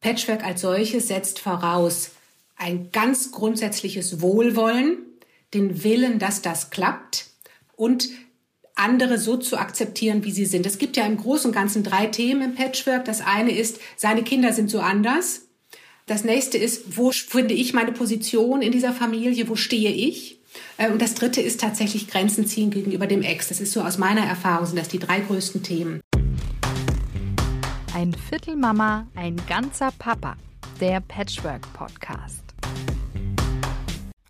Patchwork als solches setzt voraus ein ganz grundsätzliches Wohlwollen, den Willen, dass das klappt und andere so zu akzeptieren, wie sie sind. Es gibt ja im Großen und Ganzen drei Themen im Patchwork. Das eine ist, seine Kinder sind so anders. Das nächste ist, wo finde ich meine Position in dieser Familie? Wo stehe ich? Äh, und das dritte ist tatsächlich Grenzen ziehen gegenüber dem Ex. Das ist so aus meiner Erfahrung, sind das die drei größten Themen. Ein Viertel Mama, ein ganzer Papa. Der Patchwork Podcast.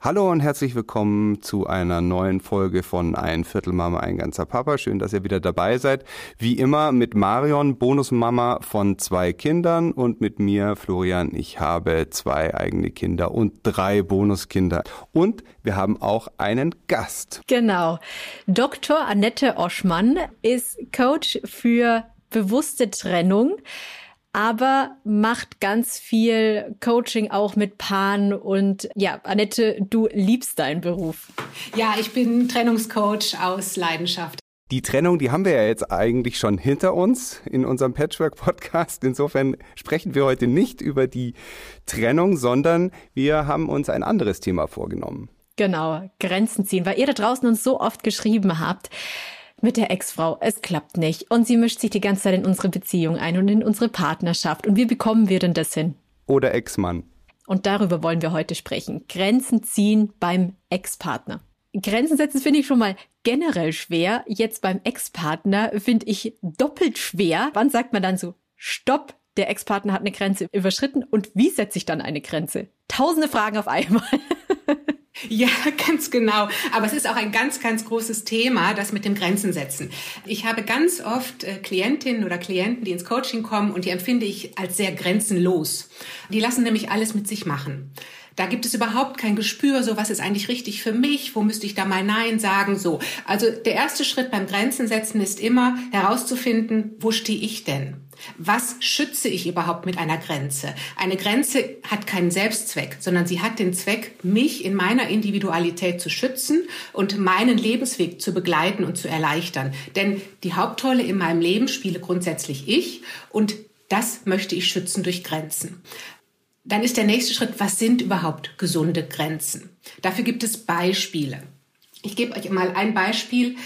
Hallo und herzlich willkommen zu einer neuen Folge von Ein Viertel Mama, ein ganzer Papa. Schön, dass ihr wieder dabei seid. Wie immer mit Marion, Bonusmama von zwei Kindern und mit mir, Florian. Ich habe zwei eigene Kinder und drei Bonuskinder. Und wir haben auch einen Gast. Genau. Dr. Annette Oschmann ist Coach für bewusste Trennung aber macht ganz viel Coaching auch mit Paaren. Und ja, Annette, du liebst deinen Beruf. Ja, ich bin Trennungscoach aus Leidenschaft. Die Trennung, die haben wir ja jetzt eigentlich schon hinter uns in unserem Patchwork-Podcast. Insofern sprechen wir heute nicht über die Trennung, sondern wir haben uns ein anderes Thema vorgenommen. Genau, Grenzen ziehen, weil ihr da draußen uns so oft geschrieben habt mit der Ex-Frau, es klappt nicht und sie mischt sich die ganze Zeit in unsere Beziehung ein und in unsere Partnerschaft. Und wie bekommen wir denn das hin? Oder Ex-Mann. Und darüber wollen wir heute sprechen. Grenzen ziehen beim Ex-Partner. Grenzen setzen finde ich schon mal generell schwer. Jetzt beim Ex-Partner finde ich doppelt schwer. Wann sagt man dann so, stopp, der Ex-Partner hat eine Grenze überschritten und wie setze ich dann eine Grenze? Tausende Fragen auf einmal. Ja, ganz genau. Aber es ist auch ein ganz, ganz großes Thema, das mit dem Grenzen setzen. Ich habe ganz oft äh, Klientinnen oder Klienten, die ins Coaching kommen und die empfinde ich als sehr grenzenlos. Die lassen nämlich alles mit sich machen. Da gibt es überhaupt kein Gespür, so was ist eigentlich richtig für mich, wo müsste ich da mal Nein sagen, so. Also der erste Schritt beim Grenzen setzen ist immer herauszufinden, wo stehe ich denn? Was schütze ich überhaupt mit einer Grenze? Eine Grenze hat keinen Selbstzweck, sondern sie hat den Zweck, mich in meiner Individualität zu schützen und meinen Lebensweg zu begleiten und zu erleichtern. Denn die Hauptrolle in meinem Leben spiele grundsätzlich ich und das möchte ich schützen durch Grenzen. Dann ist der nächste Schritt, was sind überhaupt gesunde Grenzen? Dafür gibt es Beispiele. Ich gebe euch mal ein Beispiel.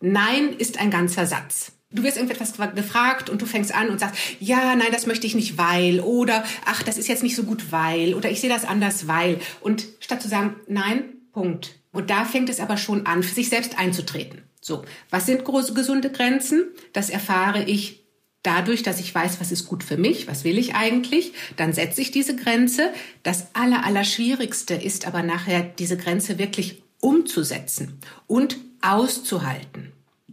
Nein ist ein ganzer Satz. Du wirst irgendetwas gefragt und du fängst an und sagst, ja, nein, das möchte ich nicht, weil, oder, ach, das ist jetzt nicht so gut, weil, oder ich sehe das anders, weil. Und statt zu sagen, nein, Punkt. Und da fängt es aber schon an, für sich selbst einzutreten. So, was sind große gesunde Grenzen? Das erfahre ich dadurch, dass ich weiß, was ist gut für mich, was will ich eigentlich. Dann setze ich diese Grenze. Das aller, aller Schwierigste ist aber nachher, diese Grenze wirklich umzusetzen und auszuhalten.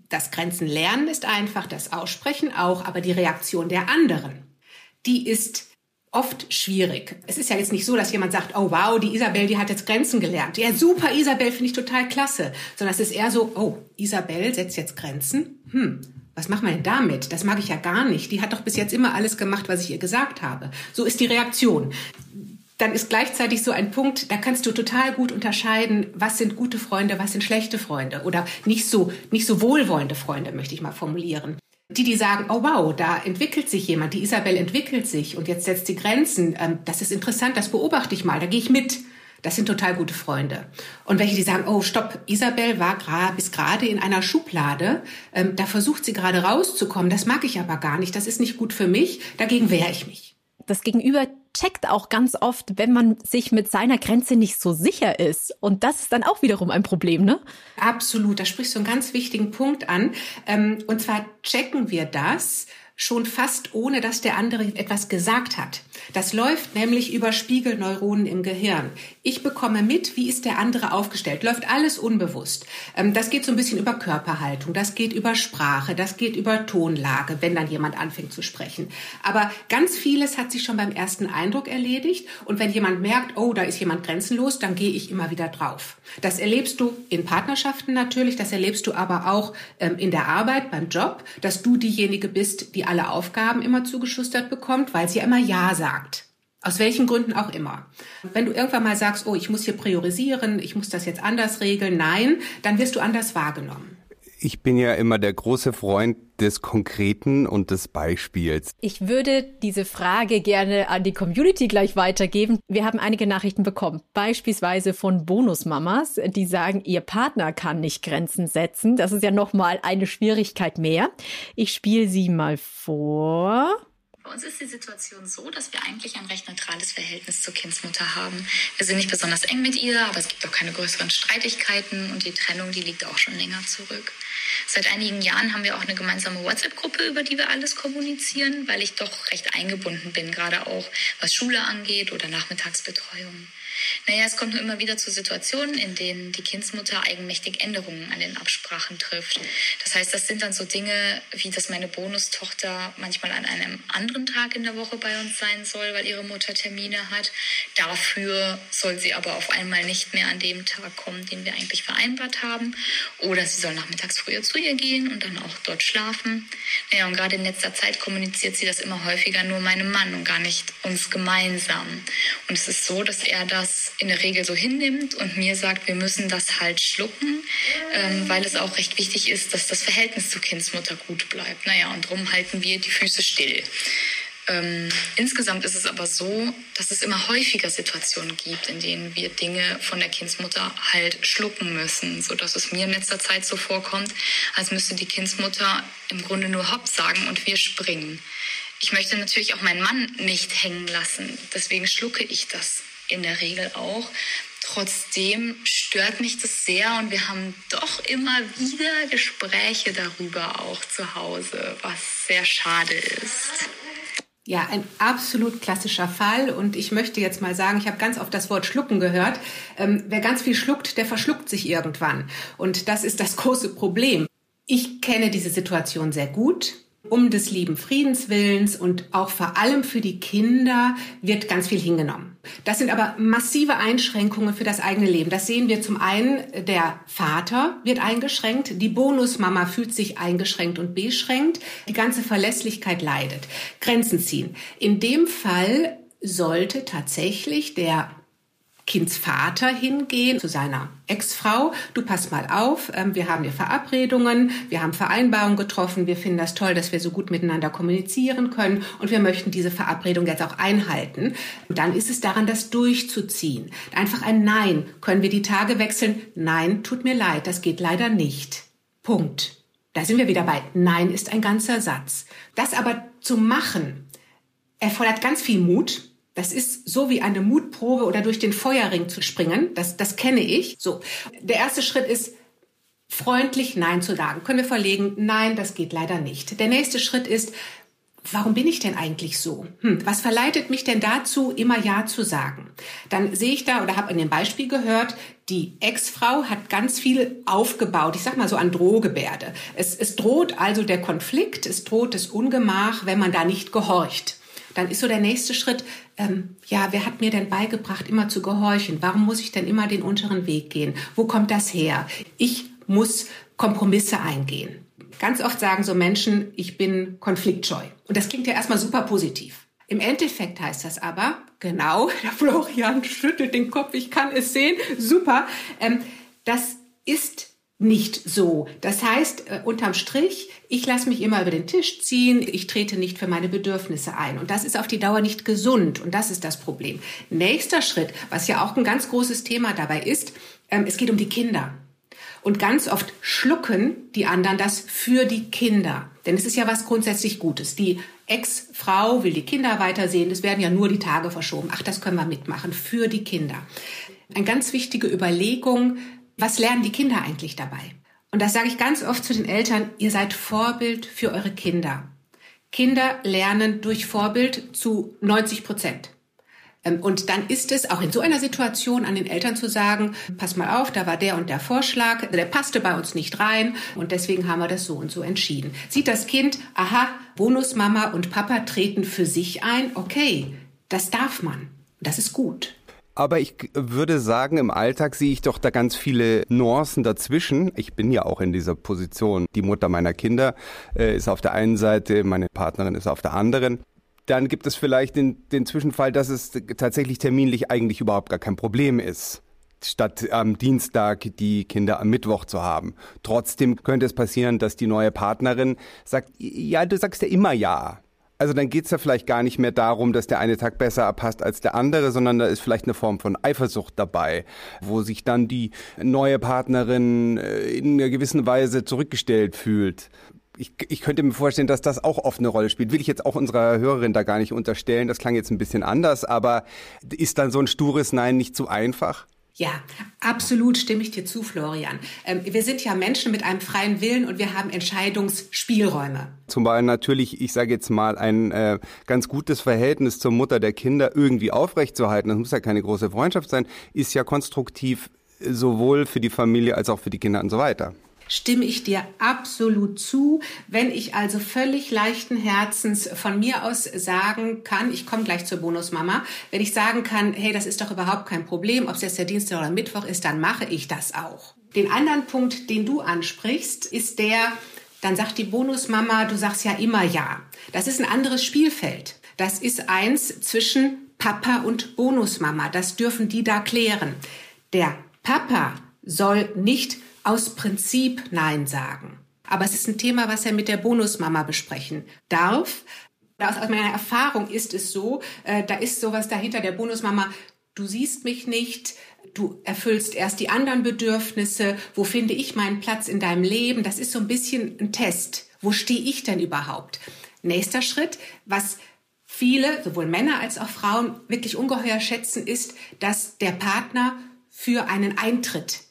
Das Grenzen lernen ist einfach, das Aussprechen auch, aber die Reaktion der anderen, die ist oft schwierig. Es ist ja jetzt nicht so, dass jemand sagt, oh wow, die Isabel, die hat jetzt Grenzen gelernt. Ja, super, Isabel, finde ich total klasse. Sondern es ist eher so, oh, Isabel setzt jetzt Grenzen. Hm, was macht man denn damit? Das mag ich ja gar nicht. Die hat doch bis jetzt immer alles gemacht, was ich ihr gesagt habe. So ist die Reaktion dann ist gleichzeitig so ein Punkt, da kannst du total gut unterscheiden, was sind gute Freunde, was sind schlechte Freunde oder nicht so, nicht so wohlwollende Freunde, möchte ich mal formulieren. Die, die sagen, oh wow, da entwickelt sich jemand, die Isabel entwickelt sich und jetzt setzt sie Grenzen, ähm, das ist interessant, das beobachte ich mal, da gehe ich mit. Das sind total gute Freunde. Und welche, die sagen, oh stopp, Isabel war gra bis gerade in einer Schublade, ähm, da versucht sie gerade rauszukommen, das mag ich aber gar nicht, das ist nicht gut für mich, dagegen wehre ich mich. Das Gegenüber checkt auch ganz oft, wenn man sich mit seiner Grenze nicht so sicher ist. Und das ist dann auch wiederum ein Problem, ne? Absolut, da sprichst du einen ganz wichtigen Punkt an. Ähm, und zwar checken wir das, schon fast ohne, dass der andere etwas gesagt hat. Das läuft nämlich über Spiegelneuronen im Gehirn. Ich bekomme mit, wie ist der andere aufgestellt. Läuft alles unbewusst. Ähm, das geht so ein bisschen über Körperhaltung, das geht über Sprache, das geht über Tonlage, wenn dann jemand anfängt zu sprechen. Aber ganz vieles hat sich schon beim ersten Eindruck erledigt. Und wenn jemand merkt, oh, da ist jemand grenzenlos, dann gehe ich immer wieder drauf. Das erlebst du in Partnerschaften natürlich, das erlebst du aber auch ähm, in der Arbeit, beim Job, dass du diejenige bist, die alle Aufgaben immer zugeschustert bekommt, weil sie immer Ja sagt. Aus welchen Gründen auch immer. Wenn du irgendwann mal sagst, oh, ich muss hier priorisieren, ich muss das jetzt anders regeln, nein, dann wirst du anders wahrgenommen. Ich bin ja immer der große Freund des Konkreten und des Beispiels. Ich würde diese Frage gerne an die Community gleich weitergeben. Wir haben einige Nachrichten bekommen, beispielsweise von Bonusmamas, die sagen, ihr Partner kann nicht Grenzen setzen. Das ist ja nochmal eine Schwierigkeit mehr. Ich spiele sie mal vor. Bei uns ist die Situation so, dass wir eigentlich ein recht neutrales Verhältnis zur Kindsmutter haben. Wir sind nicht besonders eng mit ihr, aber es gibt auch keine größeren Streitigkeiten und die Trennung, die liegt auch schon länger zurück. Seit einigen Jahren haben wir auch eine gemeinsame WhatsApp-Gruppe, über die wir alles kommunizieren, weil ich doch recht eingebunden bin, gerade auch was Schule angeht oder Nachmittagsbetreuung. Naja, es kommt nur immer wieder zu Situationen, in denen die Kindsmutter eigenmächtig Änderungen an den Absprachen trifft. Das heißt, das sind dann so Dinge, wie dass meine Bonustochter manchmal an einem anderen Tag in der Woche bei uns sein soll, weil ihre Mutter Termine hat. Dafür soll sie aber auf einmal nicht mehr an dem Tag kommen, den wir eigentlich vereinbart haben. Oder sie soll nachmittags früher zu ihr gehen und dann auch dort schlafen. Naja, und gerade in letzter Zeit kommuniziert sie das immer häufiger nur meinem Mann und gar nicht uns gemeinsam. Und es ist so, dass er das in der Regel so hinnimmt und mir sagt, wir müssen das halt schlucken, ähm, weil es auch recht wichtig ist, dass das Verhältnis zur Kindsmutter gut bleibt. Naja, und darum halten wir die Füße still. Ähm, insgesamt ist es aber so, dass es immer häufiger Situationen gibt, in denen wir Dinge von der Kindsmutter halt schlucken müssen, so dass es mir in letzter Zeit so vorkommt, als müsste die Kindsmutter im Grunde nur Hopp sagen und wir springen. Ich möchte natürlich auch meinen Mann nicht hängen lassen, deswegen schlucke ich das in der Regel auch. Trotzdem stört mich das sehr und wir haben doch immer wieder Gespräche darüber auch zu Hause, was sehr schade ist. Ja, ein absolut klassischer Fall. Und ich möchte jetzt mal sagen, ich habe ganz oft das Wort schlucken gehört. Ähm, wer ganz viel schluckt, der verschluckt sich irgendwann. Und das ist das große Problem. Ich kenne diese Situation sehr gut um des lieben Friedenswillens und auch vor allem für die Kinder wird ganz viel hingenommen. Das sind aber massive Einschränkungen für das eigene Leben. Das sehen wir zum einen, der Vater wird eingeschränkt, die Bonusmama fühlt sich eingeschränkt und beschränkt, die ganze Verlässlichkeit leidet. Grenzen ziehen. In dem Fall sollte tatsächlich der Kindsvater hingehen zu seiner Ex-Frau. Du pass mal auf, ähm, wir haben hier Verabredungen, wir haben Vereinbarungen getroffen, wir finden das toll, dass wir so gut miteinander kommunizieren können und wir möchten diese Verabredung jetzt auch einhalten. Und dann ist es daran, das durchzuziehen. Einfach ein Nein. Können wir die Tage wechseln? Nein, tut mir leid, das geht leider nicht. Punkt. Da sind wir wieder bei Nein ist ein ganzer Satz. Das aber zu machen, erfordert ganz viel Mut, das ist so wie eine Mutprobe oder durch den Feuerring zu springen. Das, das kenne ich. So. Der erste Schritt ist, freundlich Nein zu sagen. Können wir verlegen? Nein, das geht leider nicht. Der nächste Schritt ist, warum bin ich denn eigentlich so? Hm, was verleitet mich denn dazu, immer Ja zu sagen? Dann sehe ich da oder habe in dem Beispiel gehört, die Ex-Frau hat ganz viel aufgebaut, ich sag mal so an Drohgebärde. Es, es droht also der Konflikt, es droht das Ungemach, wenn man da nicht gehorcht dann ist so der nächste Schritt, ähm, ja, wer hat mir denn beigebracht, immer zu gehorchen? Warum muss ich denn immer den unteren Weg gehen? Wo kommt das her? Ich muss Kompromisse eingehen. Ganz oft sagen so Menschen, ich bin konfliktscheu. Und das klingt ja erstmal super positiv. Im Endeffekt heißt das aber, genau, der Florian schüttelt den Kopf, ich kann es sehen, super, ähm, das ist nicht so. Das heißt, äh, unterm Strich, ich lasse mich immer über den Tisch ziehen, ich trete nicht für meine Bedürfnisse ein. Und das ist auf die Dauer nicht gesund. Und das ist das Problem. Nächster Schritt, was ja auch ein ganz großes Thema dabei ist, ähm, es geht um die Kinder. Und ganz oft schlucken die anderen das für die Kinder. Denn es ist ja was grundsätzlich Gutes. Die Ex-Frau will die Kinder weitersehen. Es werden ja nur die Tage verschoben. Ach, das können wir mitmachen. Für die Kinder. Eine ganz wichtige Überlegung, was lernen die Kinder eigentlich dabei? Und das sage ich ganz oft zu den Eltern, ihr seid Vorbild für eure Kinder. Kinder lernen durch Vorbild zu 90 Prozent. Ähm, und dann ist es auch in so einer Situation an den Eltern zu sagen, pass mal auf, da war der und der Vorschlag, der passte bei uns nicht rein und deswegen haben wir das so und so entschieden. Sieht das Kind, aha, Bonusmama und Papa treten für sich ein, okay, das darf man. Das ist gut. Aber ich würde sagen, im Alltag sehe ich doch da ganz viele Nuancen dazwischen. Ich bin ja auch in dieser Position. Die Mutter meiner Kinder äh, ist auf der einen Seite, meine Partnerin ist auf der anderen. Dann gibt es vielleicht den, den Zwischenfall, dass es tatsächlich terminlich eigentlich überhaupt gar kein Problem ist statt am Dienstag die Kinder am Mittwoch zu haben. Trotzdem könnte es passieren, dass die neue Partnerin sagt, ja, du sagst ja immer ja. Also dann geht's ja vielleicht gar nicht mehr darum, dass der eine Tag besser passt als der andere, sondern da ist vielleicht eine Form von Eifersucht dabei, wo sich dann die neue Partnerin äh, in einer gewissen Weise zurückgestellt fühlt. Ich, ich könnte mir vorstellen, dass das auch oft eine Rolle spielt. Will ich jetzt auch unserer Hörerin da gar nicht unterstellen. Das klang jetzt ein bisschen anders, aber ist dann so ein stures Nein nicht zu einfach? Ja, absolut stimme ich dir zu, Florian. Ähm, wir sind ja Menschen mit einem freien Willen und wir haben Entscheidungsspielräume. Zumal natürlich, ich sage jetzt mal, ein äh, ganz gutes Verhältnis zur Mutter der Kinder irgendwie aufrechtzuerhalten, das muss ja keine große Freundschaft sein, ist ja konstruktiv sowohl für die Familie als auch für die Kinder und so weiter stimme ich dir absolut zu. Wenn ich also völlig leichten Herzens von mir aus sagen kann, ich komme gleich zur Bonusmama, wenn ich sagen kann, hey, das ist doch überhaupt kein Problem, ob es jetzt der Dienstag oder Mittwoch ist, dann mache ich das auch. Den anderen Punkt, den du ansprichst, ist der, dann sagt die Bonusmama, du sagst ja immer ja. Das ist ein anderes Spielfeld. Das ist eins zwischen Papa und Bonusmama. Das dürfen die da klären. Der Papa soll nicht aus Prinzip Nein sagen. Aber es ist ein Thema, was er mit der Bonusmama besprechen darf. Aus meiner Erfahrung ist es so, äh, da ist sowas dahinter der Bonusmama, du siehst mich nicht, du erfüllst erst die anderen Bedürfnisse, wo finde ich meinen Platz in deinem Leben? Das ist so ein bisschen ein Test. Wo stehe ich denn überhaupt? Nächster Schritt, was viele, sowohl Männer als auch Frauen, wirklich ungeheuer schätzen, ist, dass der Partner für einen Eintritt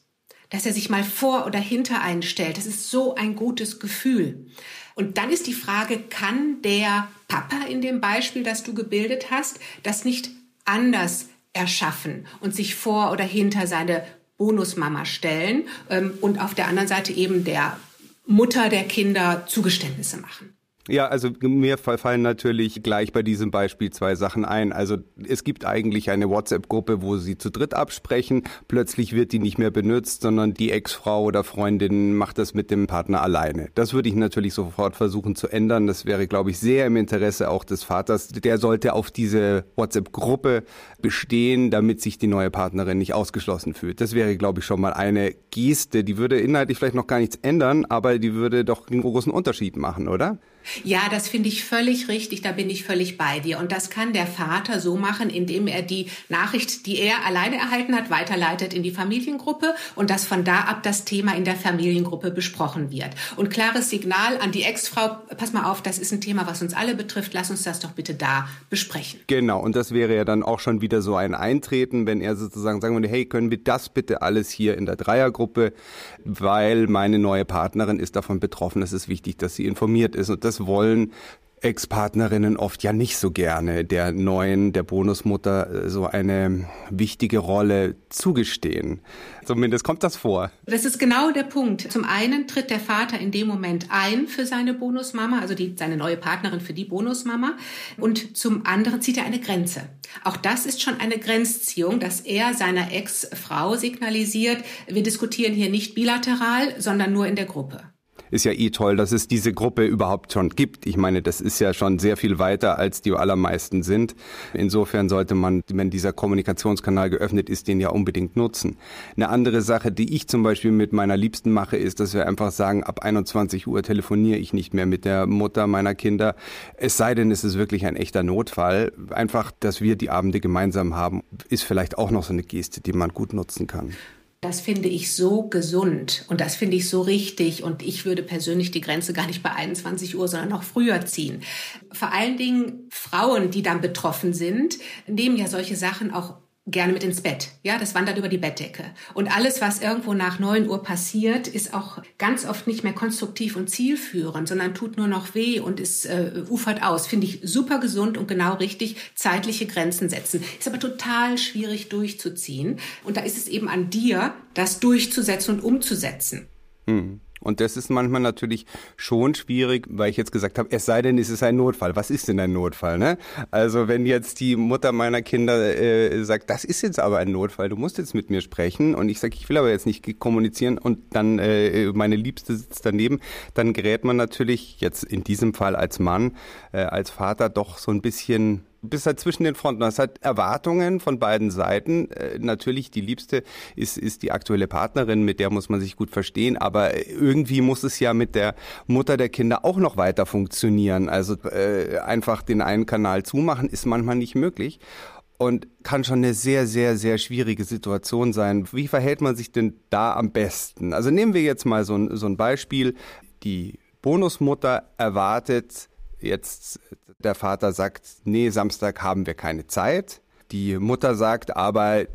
dass er sich mal vor oder hinter einen stellt. Das ist so ein gutes Gefühl. Und dann ist die Frage, kann der Papa in dem Beispiel, das du gebildet hast, das nicht anders erschaffen und sich vor oder hinter seine Bonusmama stellen ähm, und auf der anderen Seite eben der Mutter der Kinder Zugeständnisse machen? Ja, also mir fallen natürlich gleich bei diesem Beispiel zwei Sachen ein. Also es gibt eigentlich eine WhatsApp-Gruppe, wo sie zu dritt absprechen. Plötzlich wird die nicht mehr benutzt, sondern die Ex-Frau oder Freundin macht das mit dem Partner alleine. Das würde ich natürlich sofort versuchen zu ändern. Das wäre, glaube ich, sehr im Interesse auch des Vaters. Der sollte auf diese WhatsApp-Gruppe bestehen, damit sich die neue Partnerin nicht ausgeschlossen fühlt. Das wäre, glaube ich, schon mal eine Geste. Die würde inhaltlich vielleicht noch gar nichts ändern, aber die würde doch einen großen Unterschied machen, oder? Ja, das finde ich völlig richtig, da bin ich völlig bei dir. Und das kann der Vater so machen, indem er die Nachricht, die er alleine erhalten hat, weiterleitet in die Familiengruppe und dass von da ab das Thema in der Familiengruppe besprochen wird. Und klares Signal an die Ex-Frau, pass mal auf, das ist ein Thema, was uns alle betrifft, lass uns das doch bitte da besprechen. Genau, und das wäre ja dann auch schon wieder so ein Eintreten, wenn er sozusagen sagen würde, hey, können wir das bitte alles hier in der Dreiergruppe, weil meine neue Partnerin ist davon betroffen, es ist wichtig, dass sie informiert ist. Und das das wollen Ex-Partnerinnen oft ja nicht so gerne der neuen, der Bonusmutter äh, so eine wichtige Rolle zugestehen. Zumindest kommt das vor. Das ist genau der Punkt. Zum einen tritt der Vater in dem Moment ein für seine Bonusmama, also die, seine neue Partnerin für die Bonusmama. Und zum anderen zieht er eine Grenze. Auch das ist schon eine Grenzziehung, dass er seiner Ex-Frau signalisiert, wir diskutieren hier nicht bilateral, sondern nur in der Gruppe ist ja eh toll, dass es diese Gruppe überhaupt schon gibt. Ich meine, das ist ja schon sehr viel weiter, als die allermeisten sind. Insofern sollte man, wenn dieser Kommunikationskanal geöffnet ist, den ja unbedingt nutzen. Eine andere Sache, die ich zum Beispiel mit meiner Liebsten mache, ist, dass wir einfach sagen, ab 21 Uhr telefoniere ich nicht mehr mit der Mutter meiner Kinder. Es sei denn, es ist wirklich ein echter Notfall. Einfach, dass wir die Abende gemeinsam haben, ist vielleicht auch noch so eine Geste, die man gut nutzen kann. Das finde ich so gesund und das finde ich so richtig und ich würde persönlich die Grenze gar nicht bei 21 Uhr, sondern noch früher ziehen. Vor allen Dingen Frauen, die dann betroffen sind, nehmen ja solche Sachen auch gerne mit ins Bett. Ja, das wandert über die Bettdecke. Und alles, was irgendwo nach neun Uhr passiert, ist auch ganz oft nicht mehr konstruktiv und zielführend, sondern tut nur noch weh und ist äh, ufert aus. Finde ich super gesund und genau richtig. Zeitliche Grenzen setzen. Ist aber total schwierig durchzuziehen. Und da ist es eben an dir, das durchzusetzen und umzusetzen. Hm. Und das ist manchmal natürlich schon schwierig, weil ich jetzt gesagt habe, es sei denn, es ist ein Notfall. Was ist denn ein Notfall? Ne? Also wenn jetzt die Mutter meiner Kinder äh, sagt, das ist jetzt aber ein Notfall, du musst jetzt mit mir sprechen und ich sage, ich will aber jetzt nicht kommunizieren und dann äh, meine Liebste sitzt daneben, dann gerät man natürlich jetzt in diesem Fall als Mann, äh, als Vater doch so ein bisschen bist halt zwischen den Fronten. Du hast halt Erwartungen von beiden Seiten. Äh, natürlich, die Liebste ist, ist die aktuelle Partnerin, mit der muss man sich gut verstehen, aber irgendwie muss es ja mit der Mutter der Kinder auch noch weiter funktionieren. Also äh, einfach den einen Kanal zumachen ist manchmal nicht möglich und kann schon eine sehr, sehr, sehr schwierige Situation sein. Wie verhält man sich denn da am besten? Also nehmen wir jetzt mal so ein, so ein Beispiel. Die Bonusmutter erwartet jetzt, der Vater sagt, nee, Samstag haben wir keine Zeit. Die Mutter sagt aber,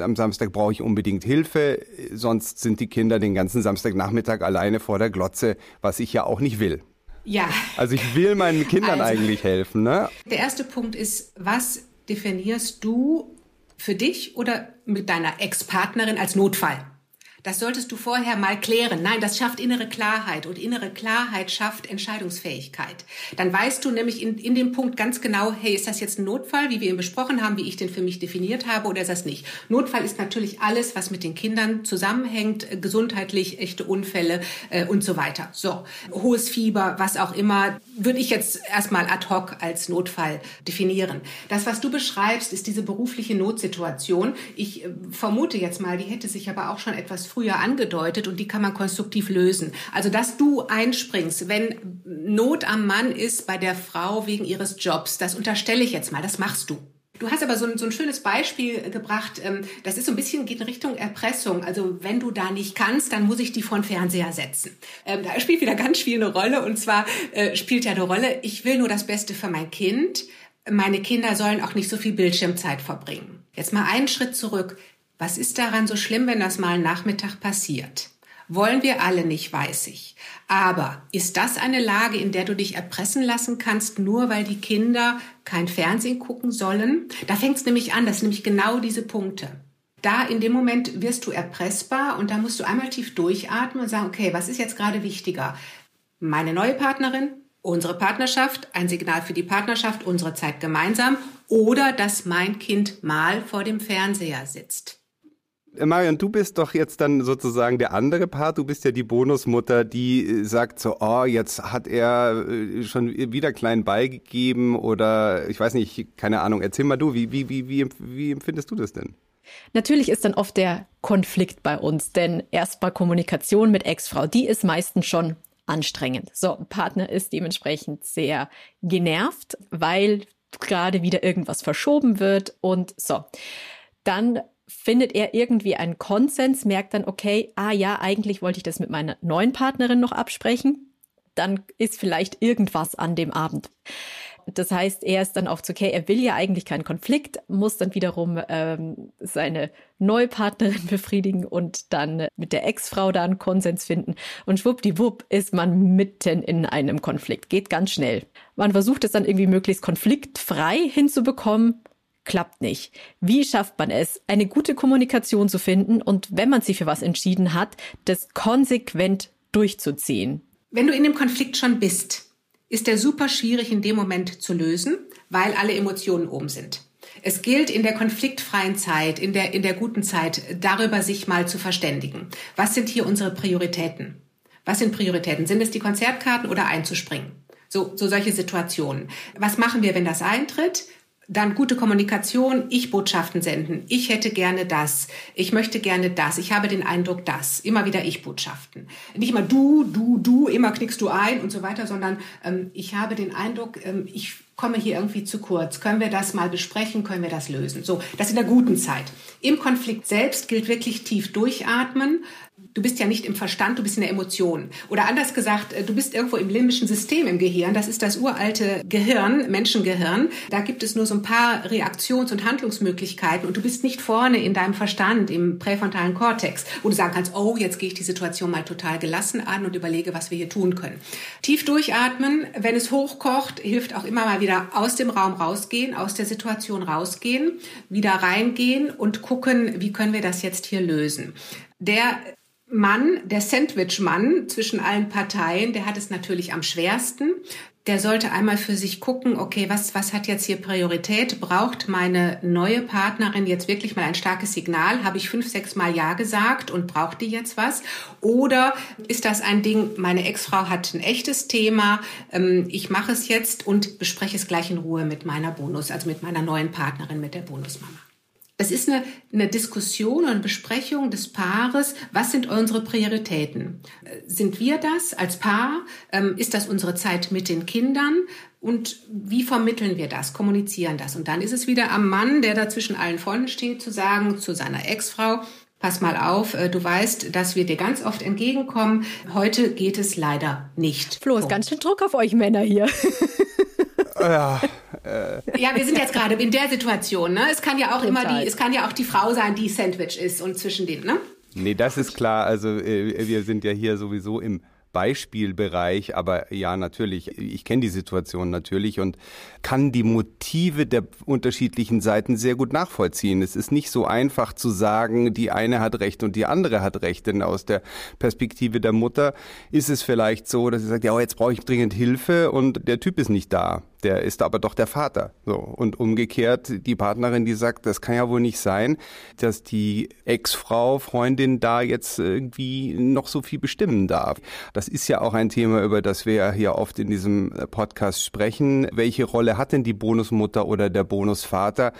am Samstag brauche ich unbedingt Hilfe, sonst sind die Kinder den ganzen Samstagnachmittag alleine vor der Glotze, was ich ja auch nicht will. Ja. Also ich will meinen Kindern also, eigentlich helfen. Ne? Der erste Punkt ist, was definierst du für dich oder mit deiner Ex-Partnerin als Notfall? Das solltest du vorher mal klären. Nein, das schafft innere Klarheit und innere Klarheit schafft Entscheidungsfähigkeit. Dann weißt du nämlich in, in dem Punkt ganz genau, hey, ist das jetzt ein Notfall, wie wir ihn besprochen haben, wie ich den für mich definiert habe oder ist das nicht? Notfall ist natürlich alles, was mit den Kindern zusammenhängt, äh, gesundheitlich, echte Unfälle äh, und so weiter. So, hohes Fieber, was auch immer, würde ich jetzt erstmal ad hoc als Notfall definieren. Das, was du beschreibst, ist diese berufliche Notsituation. Ich äh, vermute jetzt mal, die hätte sich aber auch schon etwas früher angedeutet und die kann man konstruktiv lösen. Also, dass du einspringst, wenn Not am Mann ist bei der Frau wegen ihres Jobs, das unterstelle ich jetzt mal, das machst du. Du hast aber so ein, so ein schönes Beispiel gebracht. Ähm, das ist so ein bisschen geht in Richtung Erpressung. Also wenn du da nicht kannst, dann muss ich die vor den Fernseher setzen. Ähm, da spielt wieder ganz viel eine Rolle. Und zwar äh, spielt ja eine Rolle, ich will nur das Beste für mein Kind. Meine Kinder sollen auch nicht so viel Bildschirmzeit verbringen. Jetzt mal einen Schritt zurück. Was ist daran so schlimm, wenn das mal Nachmittag passiert? Wollen wir alle nicht, weiß ich. Aber ist das eine Lage, in der du dich erpressen lassen kannst, nur weil die Kinder kein Fernsehen gucken sollen? Da fängt es nämlich an, das sind nämlich genau diese Punkte. Da in dem Moment wirst du erpressbar und da musst du einmal tief durchatmen und sagen, okay, was ist jetzt gerade wichtiger? Meine neue Partnerin, unsere Partnerschaft, ein Signal für die Partnerschaft, unsere Zeit gemeinsam oder dass mein Kind mal vor dem Fernseher sitzt. Äh, Marion, du bist doch jetzt dann sozusagen der andere Part. Du bist ja die Bonusmutter, die äh, sagt so, oh, jetzt hat er äh, schon wieder klein beigegeben oder ich weiß nicht, keine Ahnung. Erzähl mal du, wie, wie, wie, wie, wie empfindest du das denn? Natürlich ist dann oft der Konflikt bei uns, denn erstmal Kommunikation mit Ex-Frau, die ist meistens schon anstrengend. So, Partner ist dementsprechend sehr genervt, weil gerade wieder irgendwas verschoben wird und so. Dann findet er irgendwie einen Konsens, merkt dann, okay, ah ja, eigentlich wollte ich das mit meiner neuen Partnerin noch absprechen. Dann ist vielleicht irgendwas an dem Abend. Das heißt, er ist dann oft so, okay, er will ja eigentlich keinen Konflikt, muss dann wiederum ähm, seine neue Partnerin befriedigen und dann mit der Ex-Frau da einen Konsens finden. Und schwuppdiwupp ist man mitten in einem Konflikt. Geht ganz schnell. Man versucht es dann irgendwie möglichst konfliktfrei hinzubekommen klappt nicht. Wie schafft man es, eine gute Kommunikation zu finden und wenn man sich für was entschieden hat, das konsequent durchzuziehen? Wenn du in dem Konflikt schon bist, ist der super schwierig in dem Moment zu lösen, weil alle Emotionen oben sind. Es gilt in der konfliktfreien Zeit, in der, in der guten Zeit, darüber sich mal zu verständigen. Was sind hier unsere Prioritäten? Was sind Prioritäten? Sind es die Konzertkarten oder einzuspringen? So, so solche Situationen. Was machen wir, wenn das eintritt? Dann gute Kommunikation, ich Botschaften senden. Ich hätte gerne das. Ich möchte gerne das. Ich habe den Eindruck, das. Immer wieder ich Botschaften. Nicht immer du, du, du, immer knickst du ein und so weiter, sondern ähm, ich habe den Eindruck, ähm, ich komme hier irgendwie zu kurz. Können wir das mal besprechen? Können wir das lösen? So, das in der guten Zeit. Im Konflikt selbst gilt wirklich tief durchatmen, du bist ja nicht im Verstand, du bist in der Emotion. Oder anders gesagt, äh, du bist irgendwo im limbischen System im Gehirn. Das ist das uralte Gehirn, Menschengehirn. Da gibt es nur so ein paar Reaktions- und Handlungsmöglichkeiten und du bist nicht vorne in deinem Verstand, im präfrontalen Kortex, wo du sagen kannst, oh, jetzt gehe ich die Situation mal total gelassen an und überlege, was wir hier tun können. Tief durchatmen, wenn es hochkocht, hilft auch immer mal wieder aus dem Raum rausgehen, aus der Situation rausgehen, wieder reingehen und gucken, wie können wir das jetzt hier lösen. Der Mann, der Sandwich-Mann zwischen allen Parteien, der hat es natürlich am schwersten. der sollte einmal für sich gucken, okay, was, was hat jetzt hier Priorität? Braucht meine neue Partnerin jetzt wirklich mal ein starkes Signal? Habe ich fünf, sechs Mal Ja gesagt und braucht die jetzt was? Oder ist das ein Ding, meine Ex-Frau hat ein echtes Thema, ähm, ich mache es jetzt und bespreche es gleich in Ruhe mit meiner Bonus, also mit meiner neuen Partnerin, mit der Bonusmama. Das ist eine, eine Diskussion und Besprechung des Paares. Was sind unsere Prioritäten? Sind wir das als Paar? Ähm, ist das unsere Zeit mit den Kindern? Und wie vermitteln wir das, kommunizieren das? Und dann ist es wieder am Mann, der da zwischen allen Freunden steht, zu sagen zu seiner Ex-Frau, pass mal auf, äh, du weißt, dass wir dir ganz oft entgegenkommen. Heute geht es leider nicht. Flo, ist ganz schön Druck auf euch Männer hier. ja, äh. ja, wir sind jetzt gerade in der Situation. Ne? Es kann ja auch Total. immer die, es kann ja auch die Frau sein, die Sandwich ist und zwischen denen. Ne? Nee, das ist klar. Also äh, wir sind ja hier sowieso im Beispielbereich, aber ja, natürlich, ich kenne die Situation natürlich und kann die Motive der unterschiedlichen Seiten sehr gut nachvollziehen. Es ist nicht so einfach zu sagen, die eine hat recht und die andere hat recht, denn aus der Perspektive der Mutter ist es vielleicht so, dass sie sagt, ja, jetzt brauche ich dringend Hilfe und der Typ ist nicht da der ist aber doch der Vater. So. Und umgekehrt die Partnerin, die sagt, das kann ja wohl nicht sein, dass die Ex-Frau, Freundin da jetzt irgendwie noch so viel bestimmen darf. Das ist ja auch ein Thema, über das wir ja hier oft in diesem Podcast sprechen. Welche Rolle hat denn die Bonusmutter oder der Bonusvater,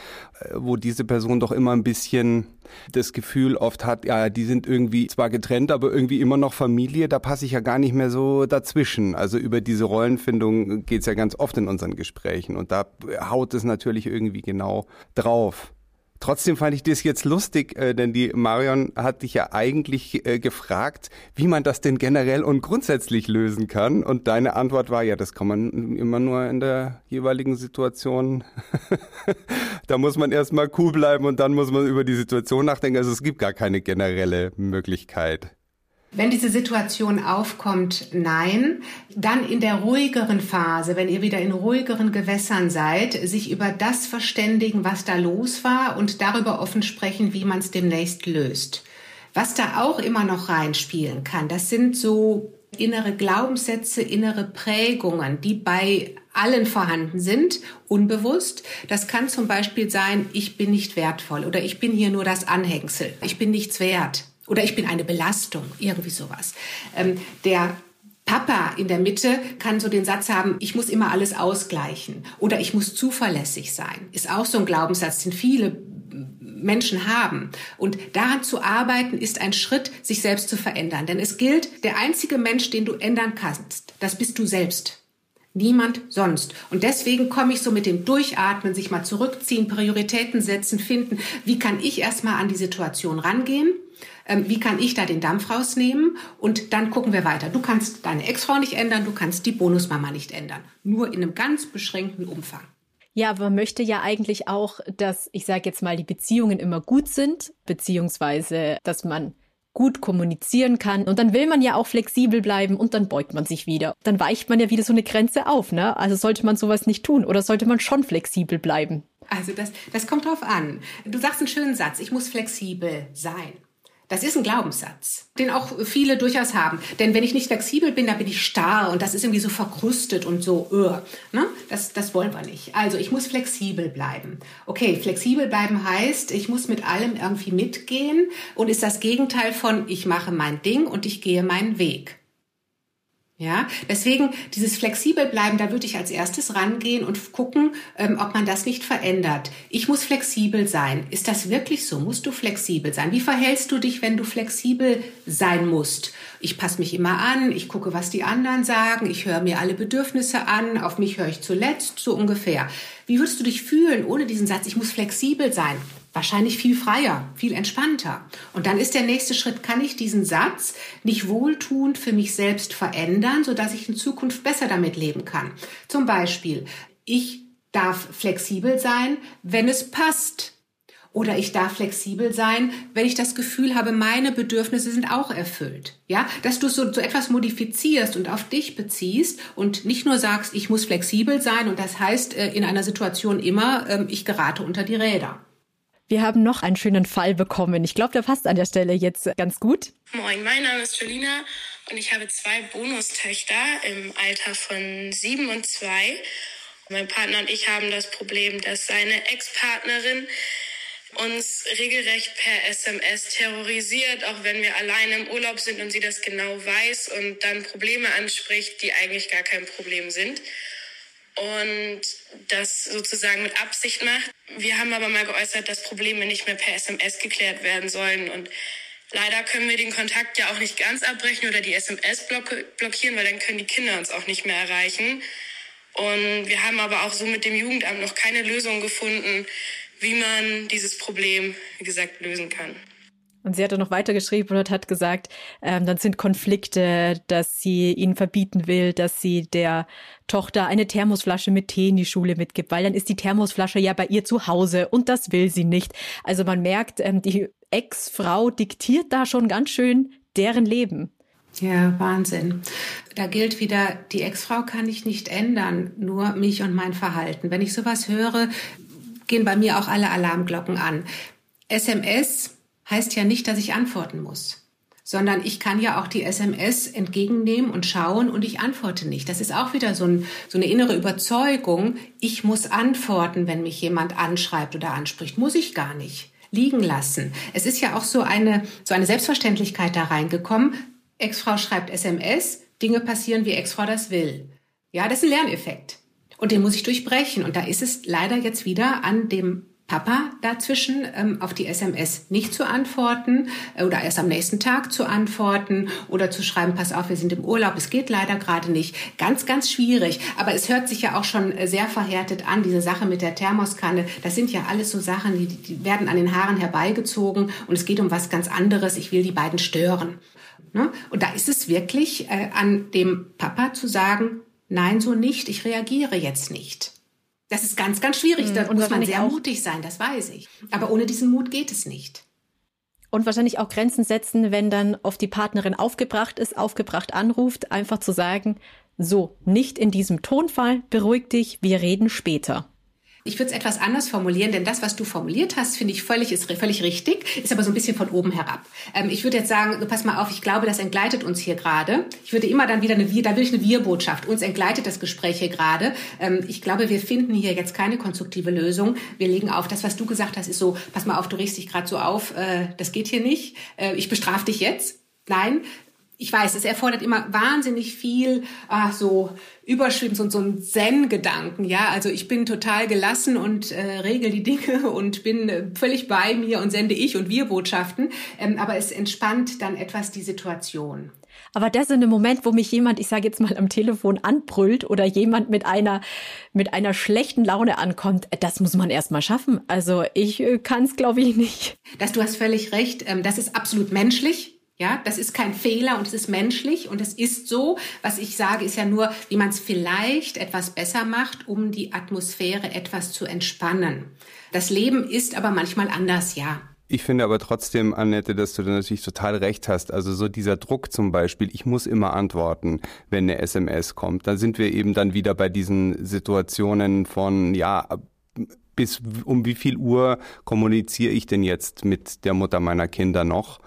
wo diese Person doch immer ein bisschen das Gefühl oft hat, ja, die sind irgendwie zwar getrennt, aber irgendwie immer noch Familie, da passe ich ja gar nicht mehr so dazwischen. Also über diese Rollenfindung geht es ja ganz oft in unseren Gesprächen und da haut es natürlich irgendwie genau drauf. Trotzdem fand ich das jetzt lustig, äh, denn die Marion hat dich ja eigentlich äh, gefragt, wie man das denn generell und grundsätzlich lösen kann. Und deine Antwort war, ja, das kann man immer nur in der jeweiligen Situation. da muss man erstmal cool bleiben und dann muss man über die Situation nachdenken. Also es gibt gar keine generelle Möglichkeit. Wenn diese Situation aufkommt, nein. Dann in der ruhigeren Phase, wenn ihr wieder in ruhigeren Gewässern seid, sich über das verständigen, was da los war und darüber offen sprechen, wie man es demnächst löst. Was da auch immer noch reinspielen kann, das sind so innere Glaubenssätze, innere Prägungen, die bei allen vorhanden sind, unbewusst. Das kann zum Beispiel sein, ich bin nicht wertvoll oder ich bin hier nur das Anhängsel, ich bin nichts wert oder ich bin eine Belastung, irgendwie sowas. Ähm, der Papa in der Mitte kann so den Satz haben, ich muss immer alles ausgleichen oder ich muss zuverlässig sein. Ist auch so ein Glaubenssatz, den viele Menschen haben. Und daran zu arbeiten, ist ein Schritt, sich selbst zu verändern. Denn es gilt, der einzige Mensch, den du ändern kannst, das bist du selbst. Niemand sonst. Und deswegen komme ich so mit dem Durchatmen, sich mal zurückziehen, Prioritäten setzen, finden, wie kann ich erstmal an die Situation rangehen wie kann ich da den Dampf rausnehmen und dann gucken wir weiter. Du kannst deine Ex-Frau nicht ändern, du kannst die Bonusmama nicht ändern, nur in einem ganz beschränkten Umfang. Ja, aber man möchte ja eigentlich auch, dass, ich sage jetzt mal, die Beziehungen immer gut sind, beziehungsweise, dass man gut kommunizieren kann. Und dann will man ja auch flexibel bleiben und dann beugt man sich wieder. Dann weicht man ja wieder so eine Grenze auf, ne? Also sollte man sowas nicht tun oder sollte man schon flexibel bleiben? Also das, das kommt drauf an. Du sagst einen schönen Satz, ich muss flexibel sein. Das ist ein Glaubenssatz, den auch viele durchaus haben. Denn wenn ich nicht flexibel bin, dann bin ich starr und das ist irgendwie so verkrustet und so, uh, ne? das, das wollen wir nicht. Also ich muss flexibel bleiben. Okay, flexibel bleiben heißt, ich muss mit allem irgendwie mitgehen und ist das Gegenteil von ich mache mein Ding und ich gehe meinen Weg. Ja, deswegen dieses flexibel bleiben, da würde ich als erstes rangehen und gucken, ähm, ob man das nicht verändert. Ich muss flexibel sein. Ist das wirklich so? Musst du flexibel sein? Wie verhältst du dich, wenn du flexibel sein musst? Ich passe mich immer an, ich gucke, was die anderen sagen, ich höre mir alle Bedürfnisse an, auf mich höre ich zuletzt, so ungefähr. Wie würdest du dich fühlen ohne diesen Satz, ich muss flexibel sein? Wahrscheinlich viel freier, viel entspannter. Und dann ist der nächste Schritt, kann ich diesen Satz nicht wohltuend für mich selbst verändern, sodass ich in Zukunft besser damit leben kann. Zum Beispiel, ich darf flexibel sein, wenn es passt. Oder ich darf flexibel sein, wenn ich das Gefühl habe, meine Bedürfnisse sind auch erfüllt. Ja, dass du so, so etwas modifizierst und auf dich beziehst und nicht nur sagst, ich muss flexibel sein und das heißt äh, in einer Situation immer, ähm, ich gerate unter die Räder. Wir haben noch einen schönen Fall bekommen. Ich glaube, der passt an der Stelle jetzt ganz gut. Moin, mein Name ist Jolina und ich habe zwei Bonustöchter im Alter von sieben und zwei. Mein Partner und ich haben das Problem, dass seine Ex-Partnerin uns regelrecht per SMS terrorisiert, auch wenn wir alleine im Urlaub sind und sie das genau weiß und dann Probleme anspricht, die eigentlich gar kein Problem sind. Und das sozusagen mit Absicht macht. Wir haben aber mal geäußert, dass Probleme nicht mehr per SMS geklärt werden sollen. Und leider können wir den Kontakt ja auch nicht ganz abbrechen oder die SMS blockieren, weil dann können die Kinder uns auch nicht mehr erreichen. Und wir haben aber auch so mit dem Jugendamt noch keine Lösung gefunden, wie man dieses Problem, wie gesagt, lösen kann. Und sie hatte noch weiter geschrieben und hat gesagt, ähm, dann sind Konflikte, dass sie ihnen verbieten will, dass sie der Tochter eine Thermosflasche mit Tee in die Schule mitgibt, weil dann ist die Thermosflasche ja bei ihr zu Hause und das will sie nicht. Also man merkt, ähm, die Ex-Frau diktiert da schon ganz schön deren Leben. Ja, Wahnsinn. Da gilt wieder, die Ex-Frau kann ich nicht ändern, nur mich und mein Verhalten. Wenn ich sowas höre, gehen bei mir auch alle Alarmglocken an. SMS heißt ja nicht, dass ich antworten muss, sondern ich kann ja auch die SMS entgegennehmen und schauen und ich antworte nicht. Das ist auch wieder so, ein, so eine innere Überzeugung, ich muss antworten, wenn mich jemand anschreibt oder anspricht. Muss ich gar nicht liegen lassen. Es ist ja auch so eine, so eine Selbstverständlichkeit da reingekommen. Ex-Frau schreibt SMS, Dinge passieren, wie Ex-Frau das will. Ja, das ist ein Lerneffekt. Und den muss ich durchbrechen. Und da ist es leider jetzt wieder an dem Papa dazwischen ähm, auf die SMS nicht zu antworten äh, oder erst am nächsten Tag zu antworten oder zu schreiben, pass auf, wir sind im Urlaub, es geht leider gerade nicht. Ganz, ganz schwierig. Aber es hört sich ja auch schon äh, sehr verhärtet an, diese Sache mit der Thermoskanne. Das sind ja alles so Sachen, die, die werden an den Haaren herbeigezogen und es geht um was ganz anderes. Ich will die beiden stören. Ne? Und da ist es wirklich äh, an dem Papa zu sagen, nein, so nicht, ich reagiere jetzt nicht. Das ist ganz, ganz schwierig. Mhm. Da und muss man sehr mutig sein, das weiß ich. Aber ohne diesen Mut geht es nicht. Und wahrscheinlich auch Grenzen setzen, wenn dann auf die Partnerin aufgebracht ist, aufgebracht anruft, einfach zu sagen, so, nicht in diesem Tonfall, beruhig dich, wir reden später. Ich würde es etwas anders formulieren, denn das, was du formuliert hast, finde ich völlig, ist völlig richtig, ist aber so ein bisschen von oben herab. Ähm, ich würde jetzt sagen, pass mal auf, ich glaube, das entgleitet uns hier gerade. Ich würde immer dann wieder eine Wir, da will ich eine Wir-Botschaft. Uns entgleitet das Gespräch hier gerade. Ähm, ich glaube, wir finden hier jetzt keine konstruktive Lösung. Wir legen auf, das, was du gesagt hast, ist so, pass mal auf, du riechst dich gerade so auf, äh, das geht hier nicht. Äh, ich bestrafe dich jetzt. Nein, ich weiß, es erfordert immer wahnsinnig viel, ah, so Überschwimmen und so ein Zen-Gedanken, ja. Also ich bin total gelassen und äh, regel die Dinge und bin äh, völlig bei mir und sende ich und wir Botschaften. Ähm, aber es entspannt dann etwas die Situation. Aber das in einem Moment, wo mich jemand, ich sage jetzt mal am Telefon anbrüllt oder jemand mit einer mit einer schlechten Laune ankommt, das muss man erst mal schaffen. Also ich äh, kann es, glaube ich, nicht. Das, du hast völlig recht. Ähm, das ist absolut menschlich. Ja, das ist kein Fehler und es ist menschlich und es ist so. Was ich sage, ist ja nur, wie man es vielleicht etwas besser macht, um die Atmosphäre etwas zu entspannen. Das Leben ist aber manchmal anders, ja. Ich finde aber trotzdem, Annette, dass du da natürlich total recht hast. Also so dieser Druck zum Beispiel, ich muss immer antworten, wenn eine SMS kommt. Da sind wir eben dann wieder bei diesen Situationen von, ja, bis um wie viel Uhr kommuniziere ich denn jetzt mit der Mutter meiner Kinder noch?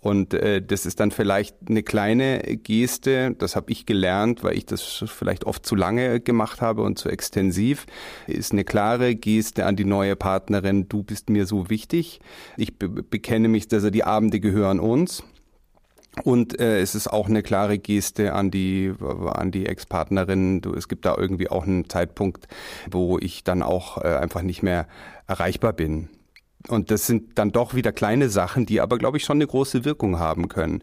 Und äh, das ist dann vielleicht eine kleine Geste, das habe ich gelernt, weil ich das vielleicht oft zu lange gemacht habe und zu extensiv, ist eine klare Geste an die neue Partnerin, du bist mir so wichtig. Ich be bekenne mich, also die Abende gehören uns. Und äh, es ist auch eine klare Geste an die an die Ex-Partnerin. Es gibt da irgendwie auch einen Zeitpunkt, wo ich dann auch äh, einfach nicht mehr erreichbar bin. Und das sind dann doch wieder kleine Sachen, die aber, glaube ich, schon eine große Wirkung haben können.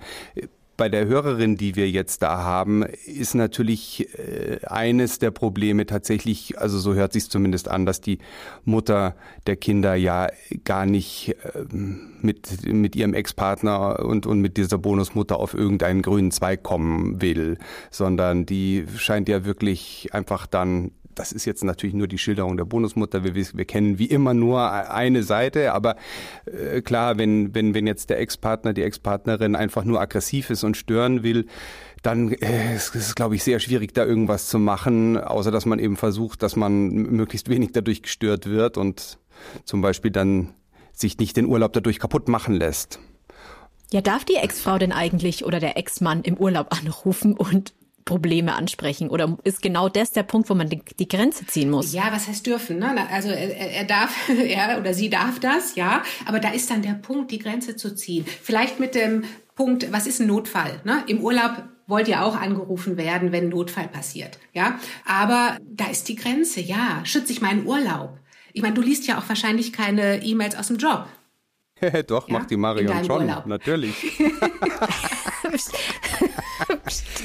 Bei der Hörerin, die wir jetzt da haben, ist natürlich äh, eines der Probleme tatsächlich, also so hört sich zumindest an, dass die Mutter der Kinder ja gar nicht ähm, mit, mit ihrem Ex-Partner und, und mit dieser Bonusmutter auf irgendeinen grünen Zweig kommen will, sondern die scheint ja wirklich einfach dann das ist jetzt natürlich nur die Schilderung der Bonusmutter. Wir, wir kennen wie immer nur eine Seite, aber äh, klar, wenn, wenn, wenn jetzt der Ex-Partner, die Ex-Partnerin einfach nur aggressiv ist und stören will, dann äh, ist es, glaube ich, sehr schwierig, da irgendwas zu machen, außer dass man eben versucht, dass man möglichst wenig dadurch gestört wird und zum Beispiel dann sich nicht den Urlaub dadurch kaputt machen lässt. Ja, darf die Ex-Frau denn eigentlich oder der Ex-Mann im Urlaub anrufen und Probleme ansprechen? Oder ist genau das der Punkt, wo man die, die Grenze ziehen muss? Ja, was heißt dürfen? Ne? Also er, er darf, er oder sie darf das, ja. Aber da ist dann der Punkt, die Grenze zu ziehen. Vielleicht mit dem Punkt, was ist ein Notfall? Ne? Im Urlaub wollt ihr auch angerufen werden, wenn ein Notfall passiert, ja. Aber da ist die Grenze, ja. Schütze ich meinen Urlaub? Ich meine, du liest ja auch wahrscheinlich keine E-Mails aus dem Job. Doch, ja? macht die Marion schon, Urlaub. natürlich.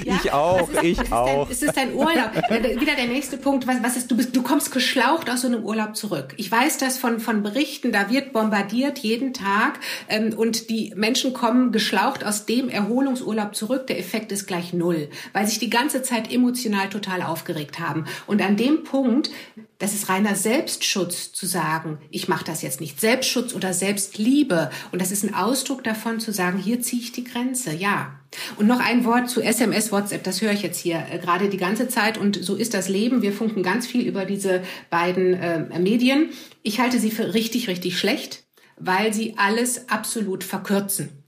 ja? Ich auch, ist, ich auch. es ist dein Urlaub. Wieder der nächste Punkt, was, was ist, du bist, du kommst geschlaucht aus so einem Urlaub zurück. Ich weiß das von, von Berichten, da wird bombardiert jeden Tag ähm, und die Menschen kommen geschlaucht aus dem Erholungsurlaub zurück. Der Effekt ist gleich null, weil sich die ganze Zeit emotional total aufgeregt haben. Und an dem Punkt das ist reiner Selbstschutz zu sagen, ich mache das jetzt nicht. Selbstschutz oder Selbstliebe. Und das ist ein Ausdruck davon zu sagen, hier ziehe ich die Grenze. Ja. Und noch ein Wort zu SMS, WhatsApp. Das höre ich jetzt hier äh, gerade die ganze Zeit. Und so ist das Leben. Wir funken ganz viel über diese beiden äh, Medien. Ich halte sie für richtig, richtig schlecht, weil sie alles absolut verkürzen.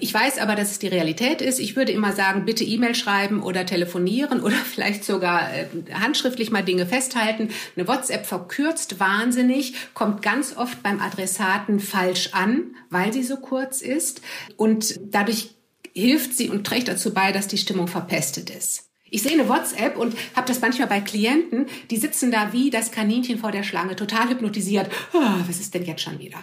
Ich weiß aber, dass es die Realität ist. Ich würde immer sagen, bitte E-Mail schreiben oder telefonieren oder vielleicht sogar äh, handschriftlich mal Dinge festhalten. Eine WhatsApp verkürzt wahnsinnig, kommt ganz oft beim Adressaten falsch an, weil sie so kurz ist und dadurch hilft sie und trägt dazu bei, dass die Stimmung verpestet ist. Ich sehe eine WhatsApp und habe das manchmal bei Klienten, die sitzen da wie das Kaninchen vor der Schlange, total hypnotisiert. Oh, was ist denn jetzt schon wieder?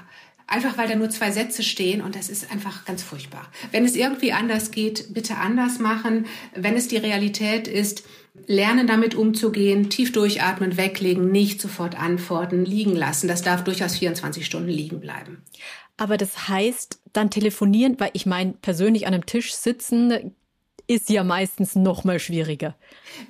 Einfach weil da nur zwei Sätze stehen und das ist einfach ganz furchtbar. Wenn es irgendwie anders geht, bitte anders machen. Wenn es die Realität ist, lernen damit umzugehen, tief durchatmen, weglegen, nicht sofort antworten, liegen lassen. Das darf durchaus 24 Stunden liegen bleiben. Aber das heißt, dann telefonieren, weil ich meine, persönlich an einem Tisch sitzen ist ja meistens noch mal schwieriger.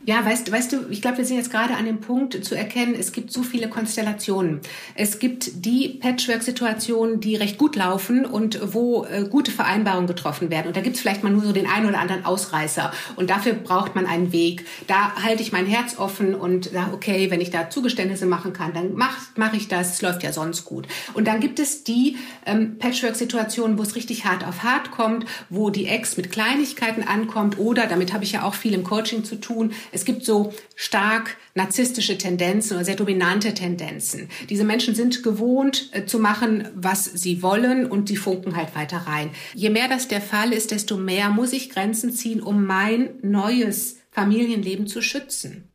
Ja, weißt, weißt du, ich glaube, wir sind jetzt gerade an dem Punkt zu erkennen, es gibt so viele Konstellationen. Es gibt die Patchwork-Situationen, die recht gut laufen und wo äh, gute Vereinbarungen getroffen werden. Und da gibt es vielleicht mal nur so den einen oder anderen Ausreißer. Und dafür braucht man einen Weg. Da halte ich mein Herz offen und sage, okay, wenn ich da Zugeständnisse machen kann, dann mache mach ich das. Es läuft ja sonst gut. Und dann gibt es die ähm, Patchwork-Situationen, wo es richtig hart auf hart kommt, wo die Ex mit Kleinigkeiten ankommt kommt oder, damit habe ich ja auch viel im Coaching zu tun, es gibt so stark narzisstische Tendenzen oder sehr dominante Tendenzen. Diese Menschen sind gewohnt äh, zu machen, was sie wollen und die funken halt weiter rein. Je mehr das der Fall ist, desto mehr muss ich Grenzen ziehen, um mein neues Familienleben zu schützen.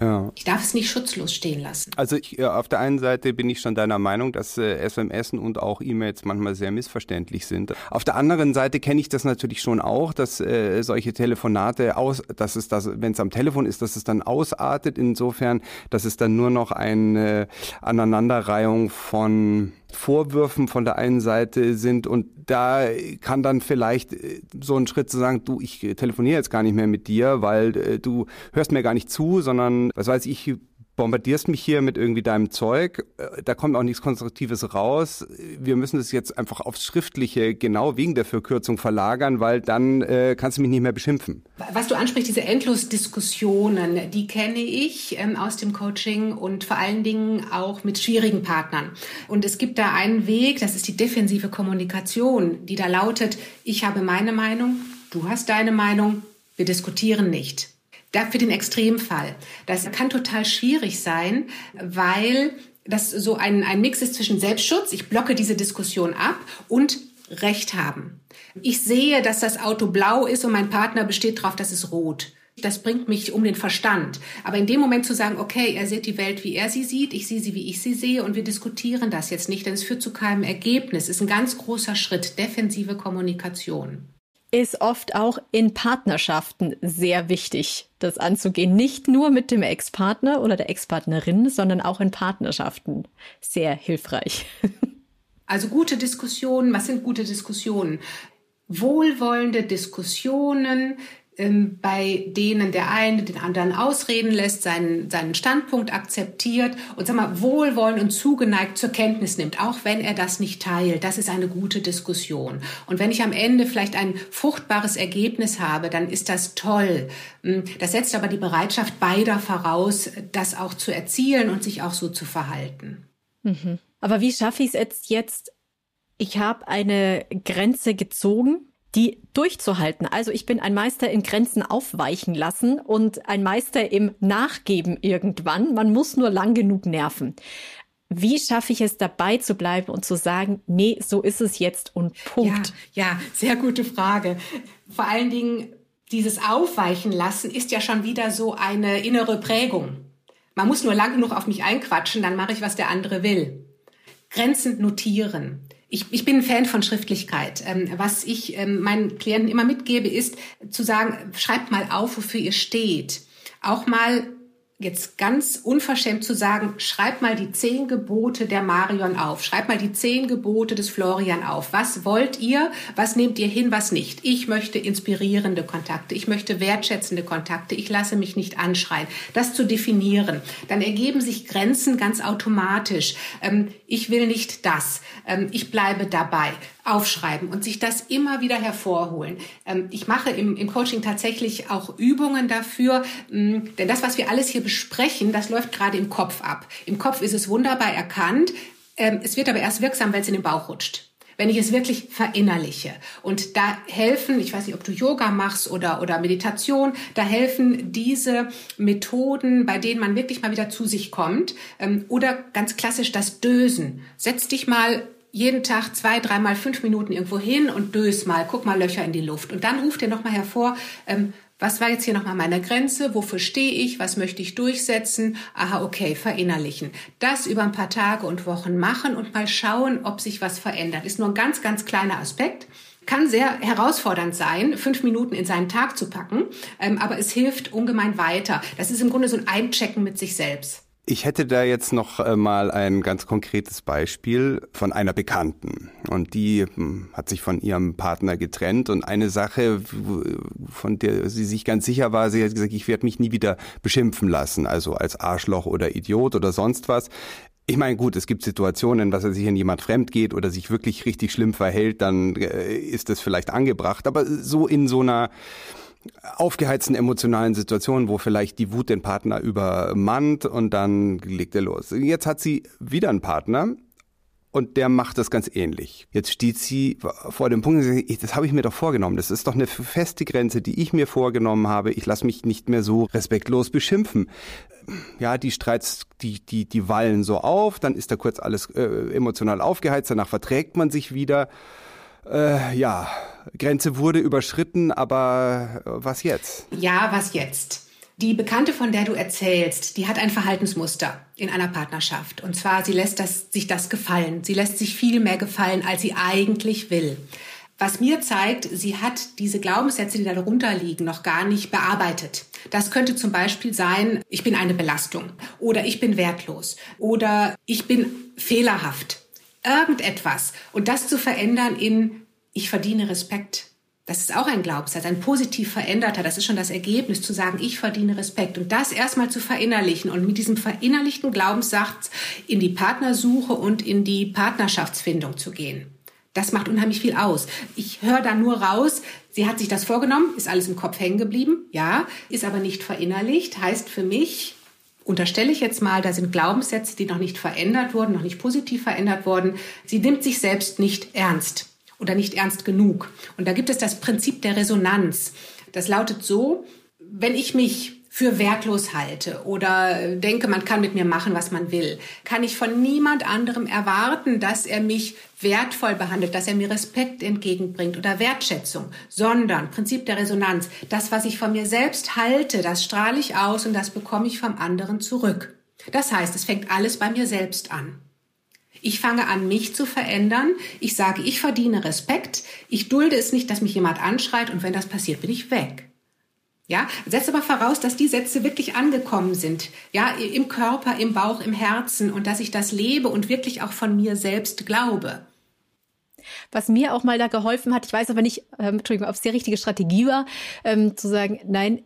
Ja. Ich darf es nicht schutzlos stehen lassen. Also ich, äh, auf der einen Seite bin ich schon deiner Meinung, dass äh, SMS und auch E-Mails manchmal sehr missverständlich sind. Auf der anderen Seite kenne ich das natürlich schon auch, dass äh, solche Telefonate aus, dass es das, wenn es am Telefon ist, dass es dann ausartet. Insofern, dass es dann nur noch eine Aneinanderreihung von Vorwürfen von der einen Seite sind und da kann dann vielleicht äh, so ein Schritt zu sagen, du, ich telefoniere jetzt gar nicht mehr mit dir, weil äh, du hörst mir gar nicht zu, sondern, was weiß ich, bombardierst mich hier mit irgendwie deinem Zeug, äh, da kommt auch nichts Konstruktives raus. Wir müssen es jetzt einfach aufs Schriftliche genau wegen der Verkürzung verlagern, weil dann äh, kannst du mich nicht mehr beschimpfen. Was du ansprichst, diese Endlos-Diskussionen, die kenne ich ähm, aus dem Coaching und vor allen Dingen auch mit schwierigen Partnern. Und es gibt da einen Weg, das ist die defensive Kommunikation, die da lautet, ich habe meine Meinung, du hast deine Meinung, wir diskutieren nicht. Da für den Extremfall. Das kann total schwierig sein, weil das so ein, ein Mix ist zwischen Selbstschutz, ich blocke diese Diskussion ab, und Recht haben. Ich sehe, dass das Auto blau ist und mein Partner besteht darauf, dass es rot. Das bringt mich um den Verstand. Aber in dem Moment zu sagen, okay, er sieht die Welt, wie er sie sieht, ich sehe sie, wie ich sie sehe und wir diskutieren das jetzt nicht, denn es führt zu keinem Ergebnis, ist ein ganz großer Schritt, defensive Kommunikation ist oft auch in Partnerschaften sehr wichtig, das anzugehen. Nicht nur mit dem Ex-Partner oder der Ex-Partnerin, sondern auch in Partnerschaften sehr hilfreich. Also gute Diskussionen, was sind gute Diskussionen? Wohlwollende Diskussionen, ähm, bei denen der eine den anderen ausreden lässt, seinen, seinen Standpunkt akzeptiert und sag mal, wohlwollend und zugeneigt zur Kenntnis nimmt, auch wenn er das nicht teilt. Das ist eine gute Diskussion. Und wenn ich am Ende vielleicht ein fruchtbares Ergebnis habe, dann ist das toll. Hm, das setzt aber die Bereitschaft beider voraus, das auch zu erzielen und sich auch so zu verhalten. Mhm. Aber wie schaffe ich es jetzt, jetzt ich habe eine Grenze gezogen, die durchzuhalten. Also ich bin ein Meister in Grenzen aufweichen lassen und ein Meister im Nachgeben irgendwann. Man muss nur lang genug nerven. Wie schaffe ich es dabei zu bleiben und zu sagen, nee, so ist es jetzt und Punkt? Ja, ja, sehr gute Frage. Vor allen Dingen dieses Aufweichen lassen ist ja schon wieder so eine innere Prägung. Man muss nur lang genug auf mich einquatschen, dann mache ich, was der andere will. Grenzen notieren. Ich, ich bin ein Fan von Schriftlichkeit. Ähm, was ich ähm, meinen Klienten immer mitgebe, ist zu sagen, schreibt mal auf, wofür ihr steht. Auch mal jetzt ganz unverschämt zu sagen, schreib mal die zehn Gebote der Marion auf, schreib mal die zehn Gebote des Florian auf. Was wollt ihr? Was nehmt ihr hin? Was nicht? Ich möchte inspirierende Kontakte. Ich möchte wertschätzende Kontakte. Ich lasse mich nicht anschreien. Das zu definieren. Dann ergeben sich Grenzen ganz automatisch. Ähm, ich will nicht das. Ähm, ich bleibe dabei aufschreiben und sich das immer wieder hervorholen. Ähm, ich mache im, im Coaching tatsächlich auch Übungen dafür, mh, denn das, was wir alles hier besprechen, das läuft gerade im Kopf ab. Im Kopf ist es wunderbar erkannt. Ähm, es wird aber erst wirksam, wenn es in den Bauch rutscht wenn ich es wirklich verinnerliche. Und da helfen, ich weiß nicht, ob du Yoga machst oder, oder Meditation, da helfen diese Methoden, bei denen man wirklich mal wieder zu sich kommt. Ähm, oder ganz klassisch das Dösen. Setz dich mal jeden Tag zwei, dreimal fünf Minuten irgendwo hin und dös mal, guck mal Löcher in die Luft. Und dann ruft dir nochmal hervor, ähm, was war jetzt hier nochmal meine Grenze? Wofür stehe ich? Was möchte ich durchsetzen? Aha, okay, verinnerlichen. Das über ein paar Tage und Wochen machen und mal schauen, ob sich was verändert. Ist nur ein ganz, ganz kleiner Aspekt. Kann sehr herausfordernd sein, fünf Minuten in seinen Tag zu packen, ähm, aber es hilft ungemein weiter. Das ist im Grunde so ein Einchecken mit sich selbst. Ich hätte da jetzt noch äh, mal ein ganz konkretes Beispiel von einer Bekannten. Und die hm, hat sich von ihrem Partner getrennt. Und eine Sache, von der sie sich ganz sicher war, sie hat gesagt, ich werde mich nie wieder beschimpfen lassen, also als Arschloch oder Idiot oder sonst was. Ich meine, gut, es gibt Situationen, dass er sich in jemand fremd geht oder sich wirklich richtig schlimm verhält, dann äh, ist das vielleicht angebracht. Aber so in so einer aufgeheizten emotionalen Situationen, wo vielleicht die Wut den Partner übermannt und dann legt er los. Jetzt hat sie wieder einen Partner und der macht das ganz ähnlich. Jetzt steht sie vor dem Punkt, das habe ich mir doch vorgenommen. Das ist doch eine feste Grenze, die ich mir vorgenommen habe. Ich lasse mich nicht mehr so respektlos beschimpfen. Ja, die Streits, die, die, die wallen so auf, dann ist da kurz alles äh, emotional aufgeheizt, danach verträgt man sich wieder. Äh, ja, Grenze wurde überschritten, aber äh, was jetzt? Ja, was jetzt? Die Bekannte, von der du erzählst, die hat ein Verhaltensmuster in einer Partnerschaft. Und zwar, sie lässt das, sich das gefallen. Sie lässt sich viel mehr gefallen, als sie eigentlich will. Was mir zeigt, sie hat diese Glaubenssätze, die darunter liegen, noch gar nicht bearbeitet. Das könnte zum Beispiel sein, ich bin eine Belastung oder ich bin wertlos oder ich bin fehlerhaft. Irgendetwas. Und das zu verändern in ich verdiene Respekt. Das ist auch ein Glaubenssatz, ein positiv veränderter. Das ist schon das Ergebnis, zu sagen, ich verdiene Respekt. Und das erstmal zu verinnerlichen und mit diesem verinnerlichten Glaubenssatz in die Partnersuche und in die Partnerschaftsfindung zu gehen. Das macht unheimlich viel aus. Ich höre da nur raus, sie hat sich das vorgenommen, ist alles im Kopf hängen geblieben, ja, ist aber nicht verinnerlicht, heißt für mich, unterstelle ich jetzt mal, da sind Glaubenssätze, die noch nicht verändert wurden, noch nicht positiv verändert wurden. Sie nimmt sich selbst nicht ernst oder nicht ernst genug. Und da gibt es das Prinzip der Resonanz. Das lautet so, wenn ich mich für wertlos halte oder denke, man kann mit mir machen, was man will, kann ich von niemand anderem erwarten, dass er mich wertvoll behandelt, dass er mir Respekt entgegenbringt oder Wertschätzung, sondern Prinzip der Resonanz, das, was ich von mir selbst halte, das strahle ich aus und das bekomme ich vom anderen zurück. Das heißt, es fängt alles bei mir selbst an. Ich fange an, mich zu verändern. Ich sage, ich verdiene Respekt. Ich dulde es nicht, dass mich jemand anschreit und wenn das passiert, bin ich weg. Ja, setzt aber voraus, dass die Sätze wirklich angekommen sind. Ja, im Körper, im Bauch, im Herzen und dass ich das lebe und wirklich auch von mir selbst glaube. Was mir auch mal da geholfen hat, ich weiß aber nicht, ähm, Entschuldigung, ob es die richtige Strategie war, ähm, zu sagen, nein,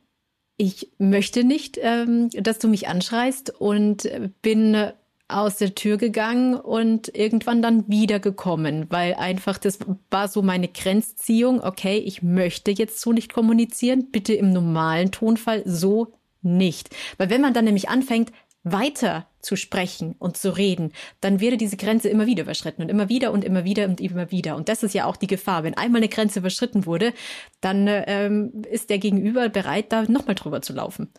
ich möchte nicht, ähm, dass du mich anschreist und bin aus der Tür gegangen und irgendwann dann wiedergekommen, weil einfach das war so meine Grenzziehung. Okay, ich möchte jetzt so nicht kommunizieren, bitte im normalen Tonfall so nicht. Weil wenn man dann nämlich anfängt, weiter zu sprechen und zu reden, dann wäre diese Grenze immer wieder überschritten und immer wieder und immer wieder und immer wieder. Und das ist ja auch die Gefahr. Wenn einmal eine Grenze überschritten wurde, dann ähm, ist der Gegenüber bereit, da nochmal drüber zu laufen.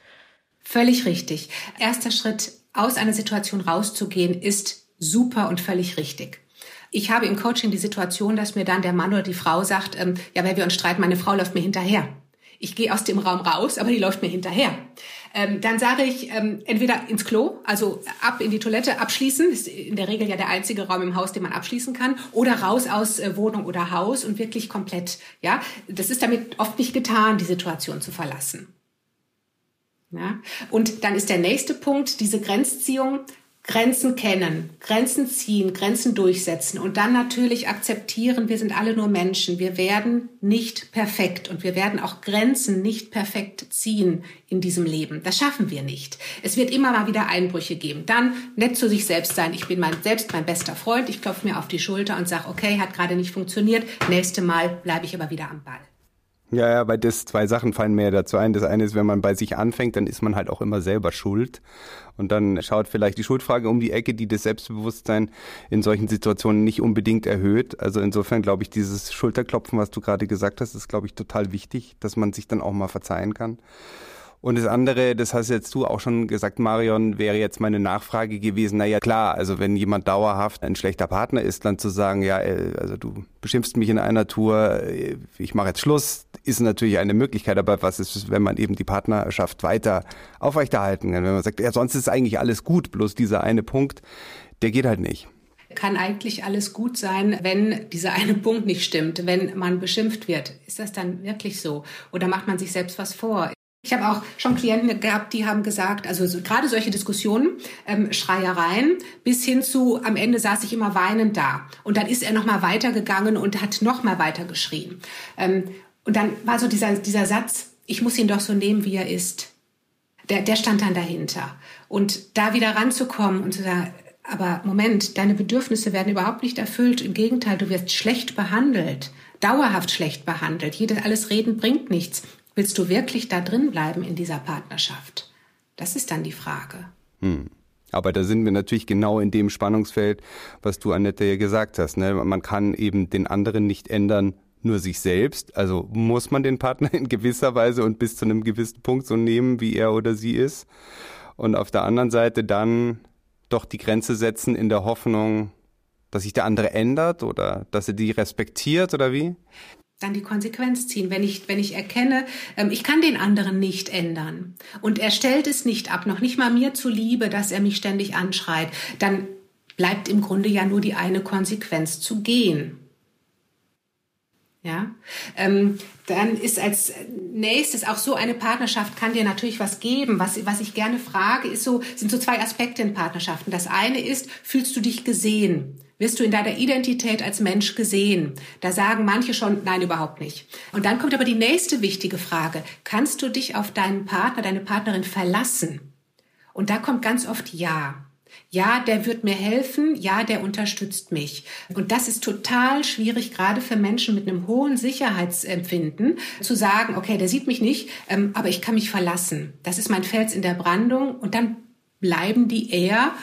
Völlig richtig. Erster Schritt, aus einer Situation rauszugehen, ist super und völlig richtig. Ich habe im Coaching die Situation, dass mir dann der Mann oder die Frau sagt, ähm, ja, wenn wir uns streiten, meine Frau läuft mir hinterher. Ich gehe aus dem Raum raus, aber die läuft mir hinterher. Ähm, dann sage ich ähm, entweder ins Klo, also ab in die Toilette, abschließen, ist in der Regel ja der einzige Raum im Haus, den man abschließen kann, oder raus aus äh, Wohnung oder Haus und wirklich komplett, ja. Das ist damit oft nicht getan, die Situation zu verlassen. Ja? Und dann ist der nächste Punkt, diese Grenzziehung, Grenzen kennen, Grenzen ziehen, Grenzen durchsetzen und dann natürlich akzeptieren, wir sind alle nur Menschen, wir werden nicht perfekt und wir werden auch Grenzen nicht perfekt ziehen in diesem Leben. Das schaffen wir nicht. Es wird immer mal wieder Einbrüche geben. Dann nett zu sich selbst sein. Ich bin mein, selbst mein bester Freund. Ich klopfe mir auf die Schulter und sage, okay, hat gerade nicht funktioniert. Nächste Mal bleibe ich aber wieder am Ball. Ja, ja, weil das zwei Sachen fallen mir dazu ein. Das eine ist, wenn man bei sich anfängt, dann ist man halt auch immer selber schuld. Und dann schaut vielleicht die Schuldfrage um die Ecke, die das Selbstbewusstsein in solchen Situationen nicht unbedingt erhöht. Also insofern glaube ich, dieses Schulterklopfen, was du gerade gesagt hast, ist, glaube ich, total wichtig, dass man sich dann auch mal verzeihen kann. Und das andere, das hast jetzt du auch schon gesagt, Marion, wäre jetzt meine Nachfrage gewesen. Naja, klar, also wenn jemand dauerhaft ein schlechter Partner ist, dann zu sagen, ja, äh, also du beschimpfst mich in einer Tour, äh, ich mache jetzt Schluss, ist natürlich eine Möglichkeit. Aber was ist, wenn man eben die Partnerschaft weiter aufrechterhalten kann? Wenn man sagt, ja, sonst ist eigentlich alles gut, bloß dieser eine Punkt, der geht halt nicht kann eigentlich alles gut sein, wenn dieser eine Punkt nicht stimmt, wenn man beschimpft wird. Ist das dann wirklich so? Oder macht man sich selbst was vor? Ich habe auch schon Klienten gehabt, die haben gesagt, also so, gerade solche Diskussionen, ähm, Schreiereien, bis hin zu am Ende saß ich immer weinend da. Und dann ist er noch mal weitergegangen und hat noch mal weiter geschrien. Ähm, und dann war so dieser, dieser Satz, ich muss ihn doch so nehmen, wie er ist. Der, der stand dann dahinter. Und da wieder ranzukommen und zu sagen, aber Moment, deine Bedürfnisse werden überhaupt nicht erfüllt. Im Gegenteil, du wirst schlecht behandelt, dauerhaft schlecht behandelt. Jedes alles Reden bringt nichts. Willst du wirklich da drin bleiben in dieser Partnerschaft? Das ist dann die Frage. Hm. Aber da sind wir natürlich genau in dem Spannungsfeld, was du, Annette, ja gesagt hast. Ne? Man kann eben den anderen nicht ändern, nur sich selbst. Also muss man den Partner in gewisser Weise und bis zu einem gewissen Punkt so nehmen, wie er oder sie ist. Und auf der anderen Seite dann doch die Grenze setzen in der Hoffnung, dass sich der andere ändert oder dass er die respektiert oder wie? dann die Konsequenz ziehen. Wenn ich, wenn ich erkenne, ähm, ich kann den anderen nicht ändern und er stellt es nicht ab, noch nicht mal mir zuliebe, dass er mich ständig anschreit, dann bleibt im Grunde ja nur die eine Konsequenz zu gehen. Ja, ähm, dann ist als nächstes auch so eine Partnerschaft kann dir natürlich was geben. Was, was ich gerne frage, ist so, sind so zwei Aspekte in Partnerschaften. Das eine ist, fühlst du dich gesehen? Wirst du in deiner Identität als Mensch gesehen? Da sagen manche schon, nein, überhaupt nicht. Und dann kommt aber die nächste wichtige Frage. Kannst du dich auf deinen Partner, deine Partnerin verlassen? Und da kommt ganz oft Ja. Ja, der wird mir helfen, ja, der unterstützt mich. Und das ist total schwierig, gerade für Menschen mit einem hohen Sicherheitsempfinden, zu sagen, okay, der sieht mich nicht, ähm, aber ich kann mich verlassen. Das ist mein Fels in der Brandung und dann bleiben die eher,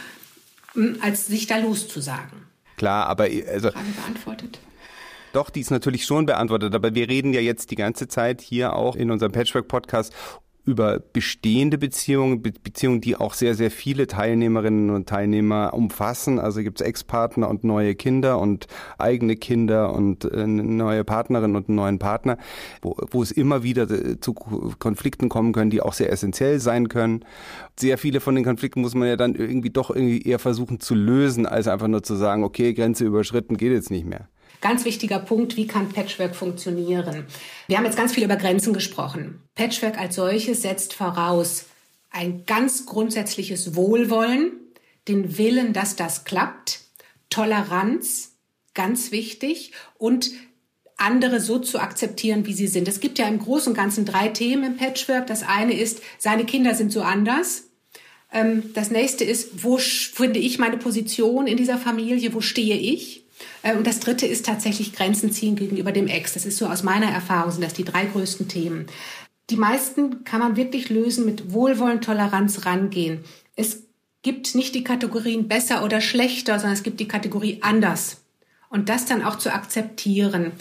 hm, als sich da loszusagen. Klar, aber also. Frage beantwortet. Doch, die ist natürlich schon beantwortet, aber wir reden ja jetzt die ganze Zeit hier auch in unserem Patchwork-Podcast über bestehende Beziehungen, Be Beziehungen, die auch sehr, sehr viele Teilnehmerinnen und Teilnehmer umfassen. Also gibt es Ex-Partner und neue Kinder und eigene Kinder und äh, eine neue Partnerin und einen neuen Partner, wo, wo es immer wieder äh, zu Konflikten kommen können, die auch sehr essentiell sein können. Sehr viele von den Konflikten muss man ja dann irgendwie doch irgendwie eher versuchen zu lösen, als einfach nur zu sagen, okay, Grenze überschritten, geht jetzt nicht mehr. Ganz wichtiger Punkt, wie kann Patchwork funktionieren? Wir haben jetzt ganz viel über Grenzen gesprochen. Patchwork als solches setzt voraus ein ganz grundsätzliches Wohlwollen, den Willen, dass das klappt, Toleranz, ganz wichtig, und andere so zu akzeptieren, wie sie sind. Es gibt ja im Großen und Ganzen drei Themen im Patchwork. Das eine ist, seine Kinder sind so anders. Ähm, das nächste ist, wo finde ich meine Position in dieser Familie? Wo stehe ich? Äh, und das dritte ist tatsächlich Grenzen ziehen gegenüber dem Ex. Das ist so aus meiner Erfahrung, sind das die drei größten Themen. Die meisten kann man wirklich lösen mit Wohlwollen, Toleranz rangehen. Es gibt nicht die Kategorien besser oder schlechter, sondern es gibt die Kategorie anders. Und das dann auch zu akzeptieren.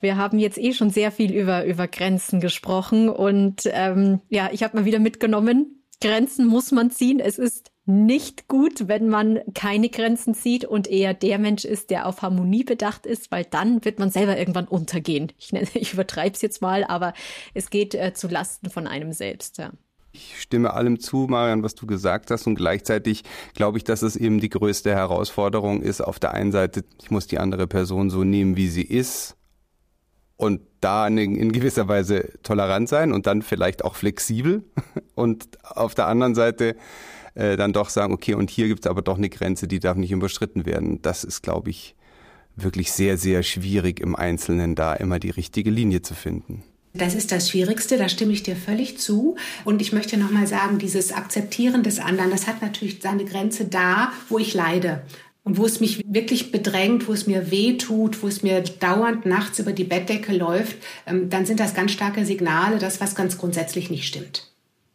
Wir haben jetzt eh schon sehr viel über, über Grenzen gesprochen und ähm, ja, ich habe mal wieder mitgenommen, Grenzen muss man ziehen. Es ist nicht gut, wenn man keine Grenzen zieht und eher der Mensch ist, der auf Harmonie bedacht ist, weil dann wird man selber irgendwann untergehen. Ich, nenne, ich übertreibe es jetzt mal, aber es geht äh, zu Lasten von einem selbst. Ja. Ich stimme allem zu, Marian, was du gesagt hast. Und gleichzeitig glaube ich, dass es eben die größte Herausforderung ist. Auf der einen Seite, ich muss die andere Person so nehmen, wie sie ist. Und da in gewisser Weise tolerant sein und dann vielleicht auch flexibel. Und auf der anderen Seite äh, dann doch sagen, okay, und hier gibt es aber doch eine Grenze, die darf nicht überschritten werden. Das ist, glaube ich, wirklich sehr, sehr schwierig im Einzelnen da immer die richtige Linie zu finden. Das ist das Schwierigste, da stimme ich dir völlig zu. Und ich möchte nochmal sagen, dieses Akzeptieren des anderen, das hat natürlich seine Grenze da, wo ich leide. Und wo es mich wirklich bedrängt, wo es mir weh tut, wo es mir dauernd nachts über die Bettdecke läuft, ähm, dann sind das ganz starke Signale, dass was ganz grundsätzlich nicht stimmt.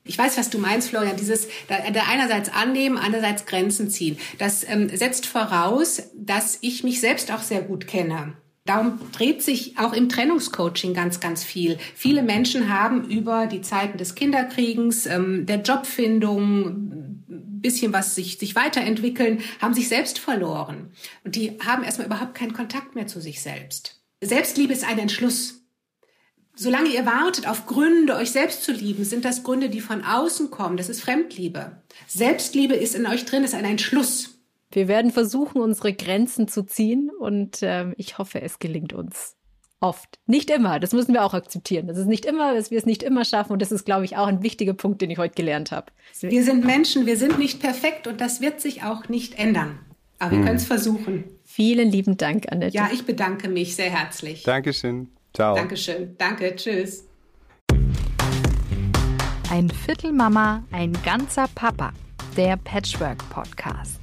Ich weiß, was du meinst, Florian. Dieses da, einerseits annehmen, andererseits Grenzen ziehen. Das ähm, setzt voraus, dass ich mich selbst auch sehr gut kenne. Darum dreht sich auch im Trennungscoaching ganz, ganz viel. Viele Menschen haben über die Zeiten des Kinderkriegens, ähm, der Jobfindung, bisschen was sich, sich weiterentwickeln, haben sich selbst verloren. Und die haben erstmal überhaupt keinen Kontakt mehr zu sich selbst. Selbstliebe ist ein Entschluss. Solange ihr wartet auf Gründe, euch selbst zu lieben, sind das Gründe, die von außen kommen. Das ist Fremdliebe. Selbstliebe ist in euch drin, ist ein Entschluss. Wir werden versuchen, unsere Grenzen zu ziehen und äh, ich hoffe, es gelingt uns. Oft. Nicht immer. Das müssen wir auch akzeptieren. Das ist nicht immer, dass wir es nicht immer schaffen. Und das ist, glaube ich, auch ein wichtiger Punkt, den ich heute gelernt habe. Wir sind Menschen, wir sind nicht perfekt und das wird sich auch nicht ändern. Aber wir hm. können es versuchen. Vielen lieben Dank, Annette. Ja, ich bedanke mich sehr herzlich. Dankeschön. Ciao. Dankeschön. Danke. Tschüss. Ein Viertel Mama, ein ganzer Papa. Der Patchwork Podcast.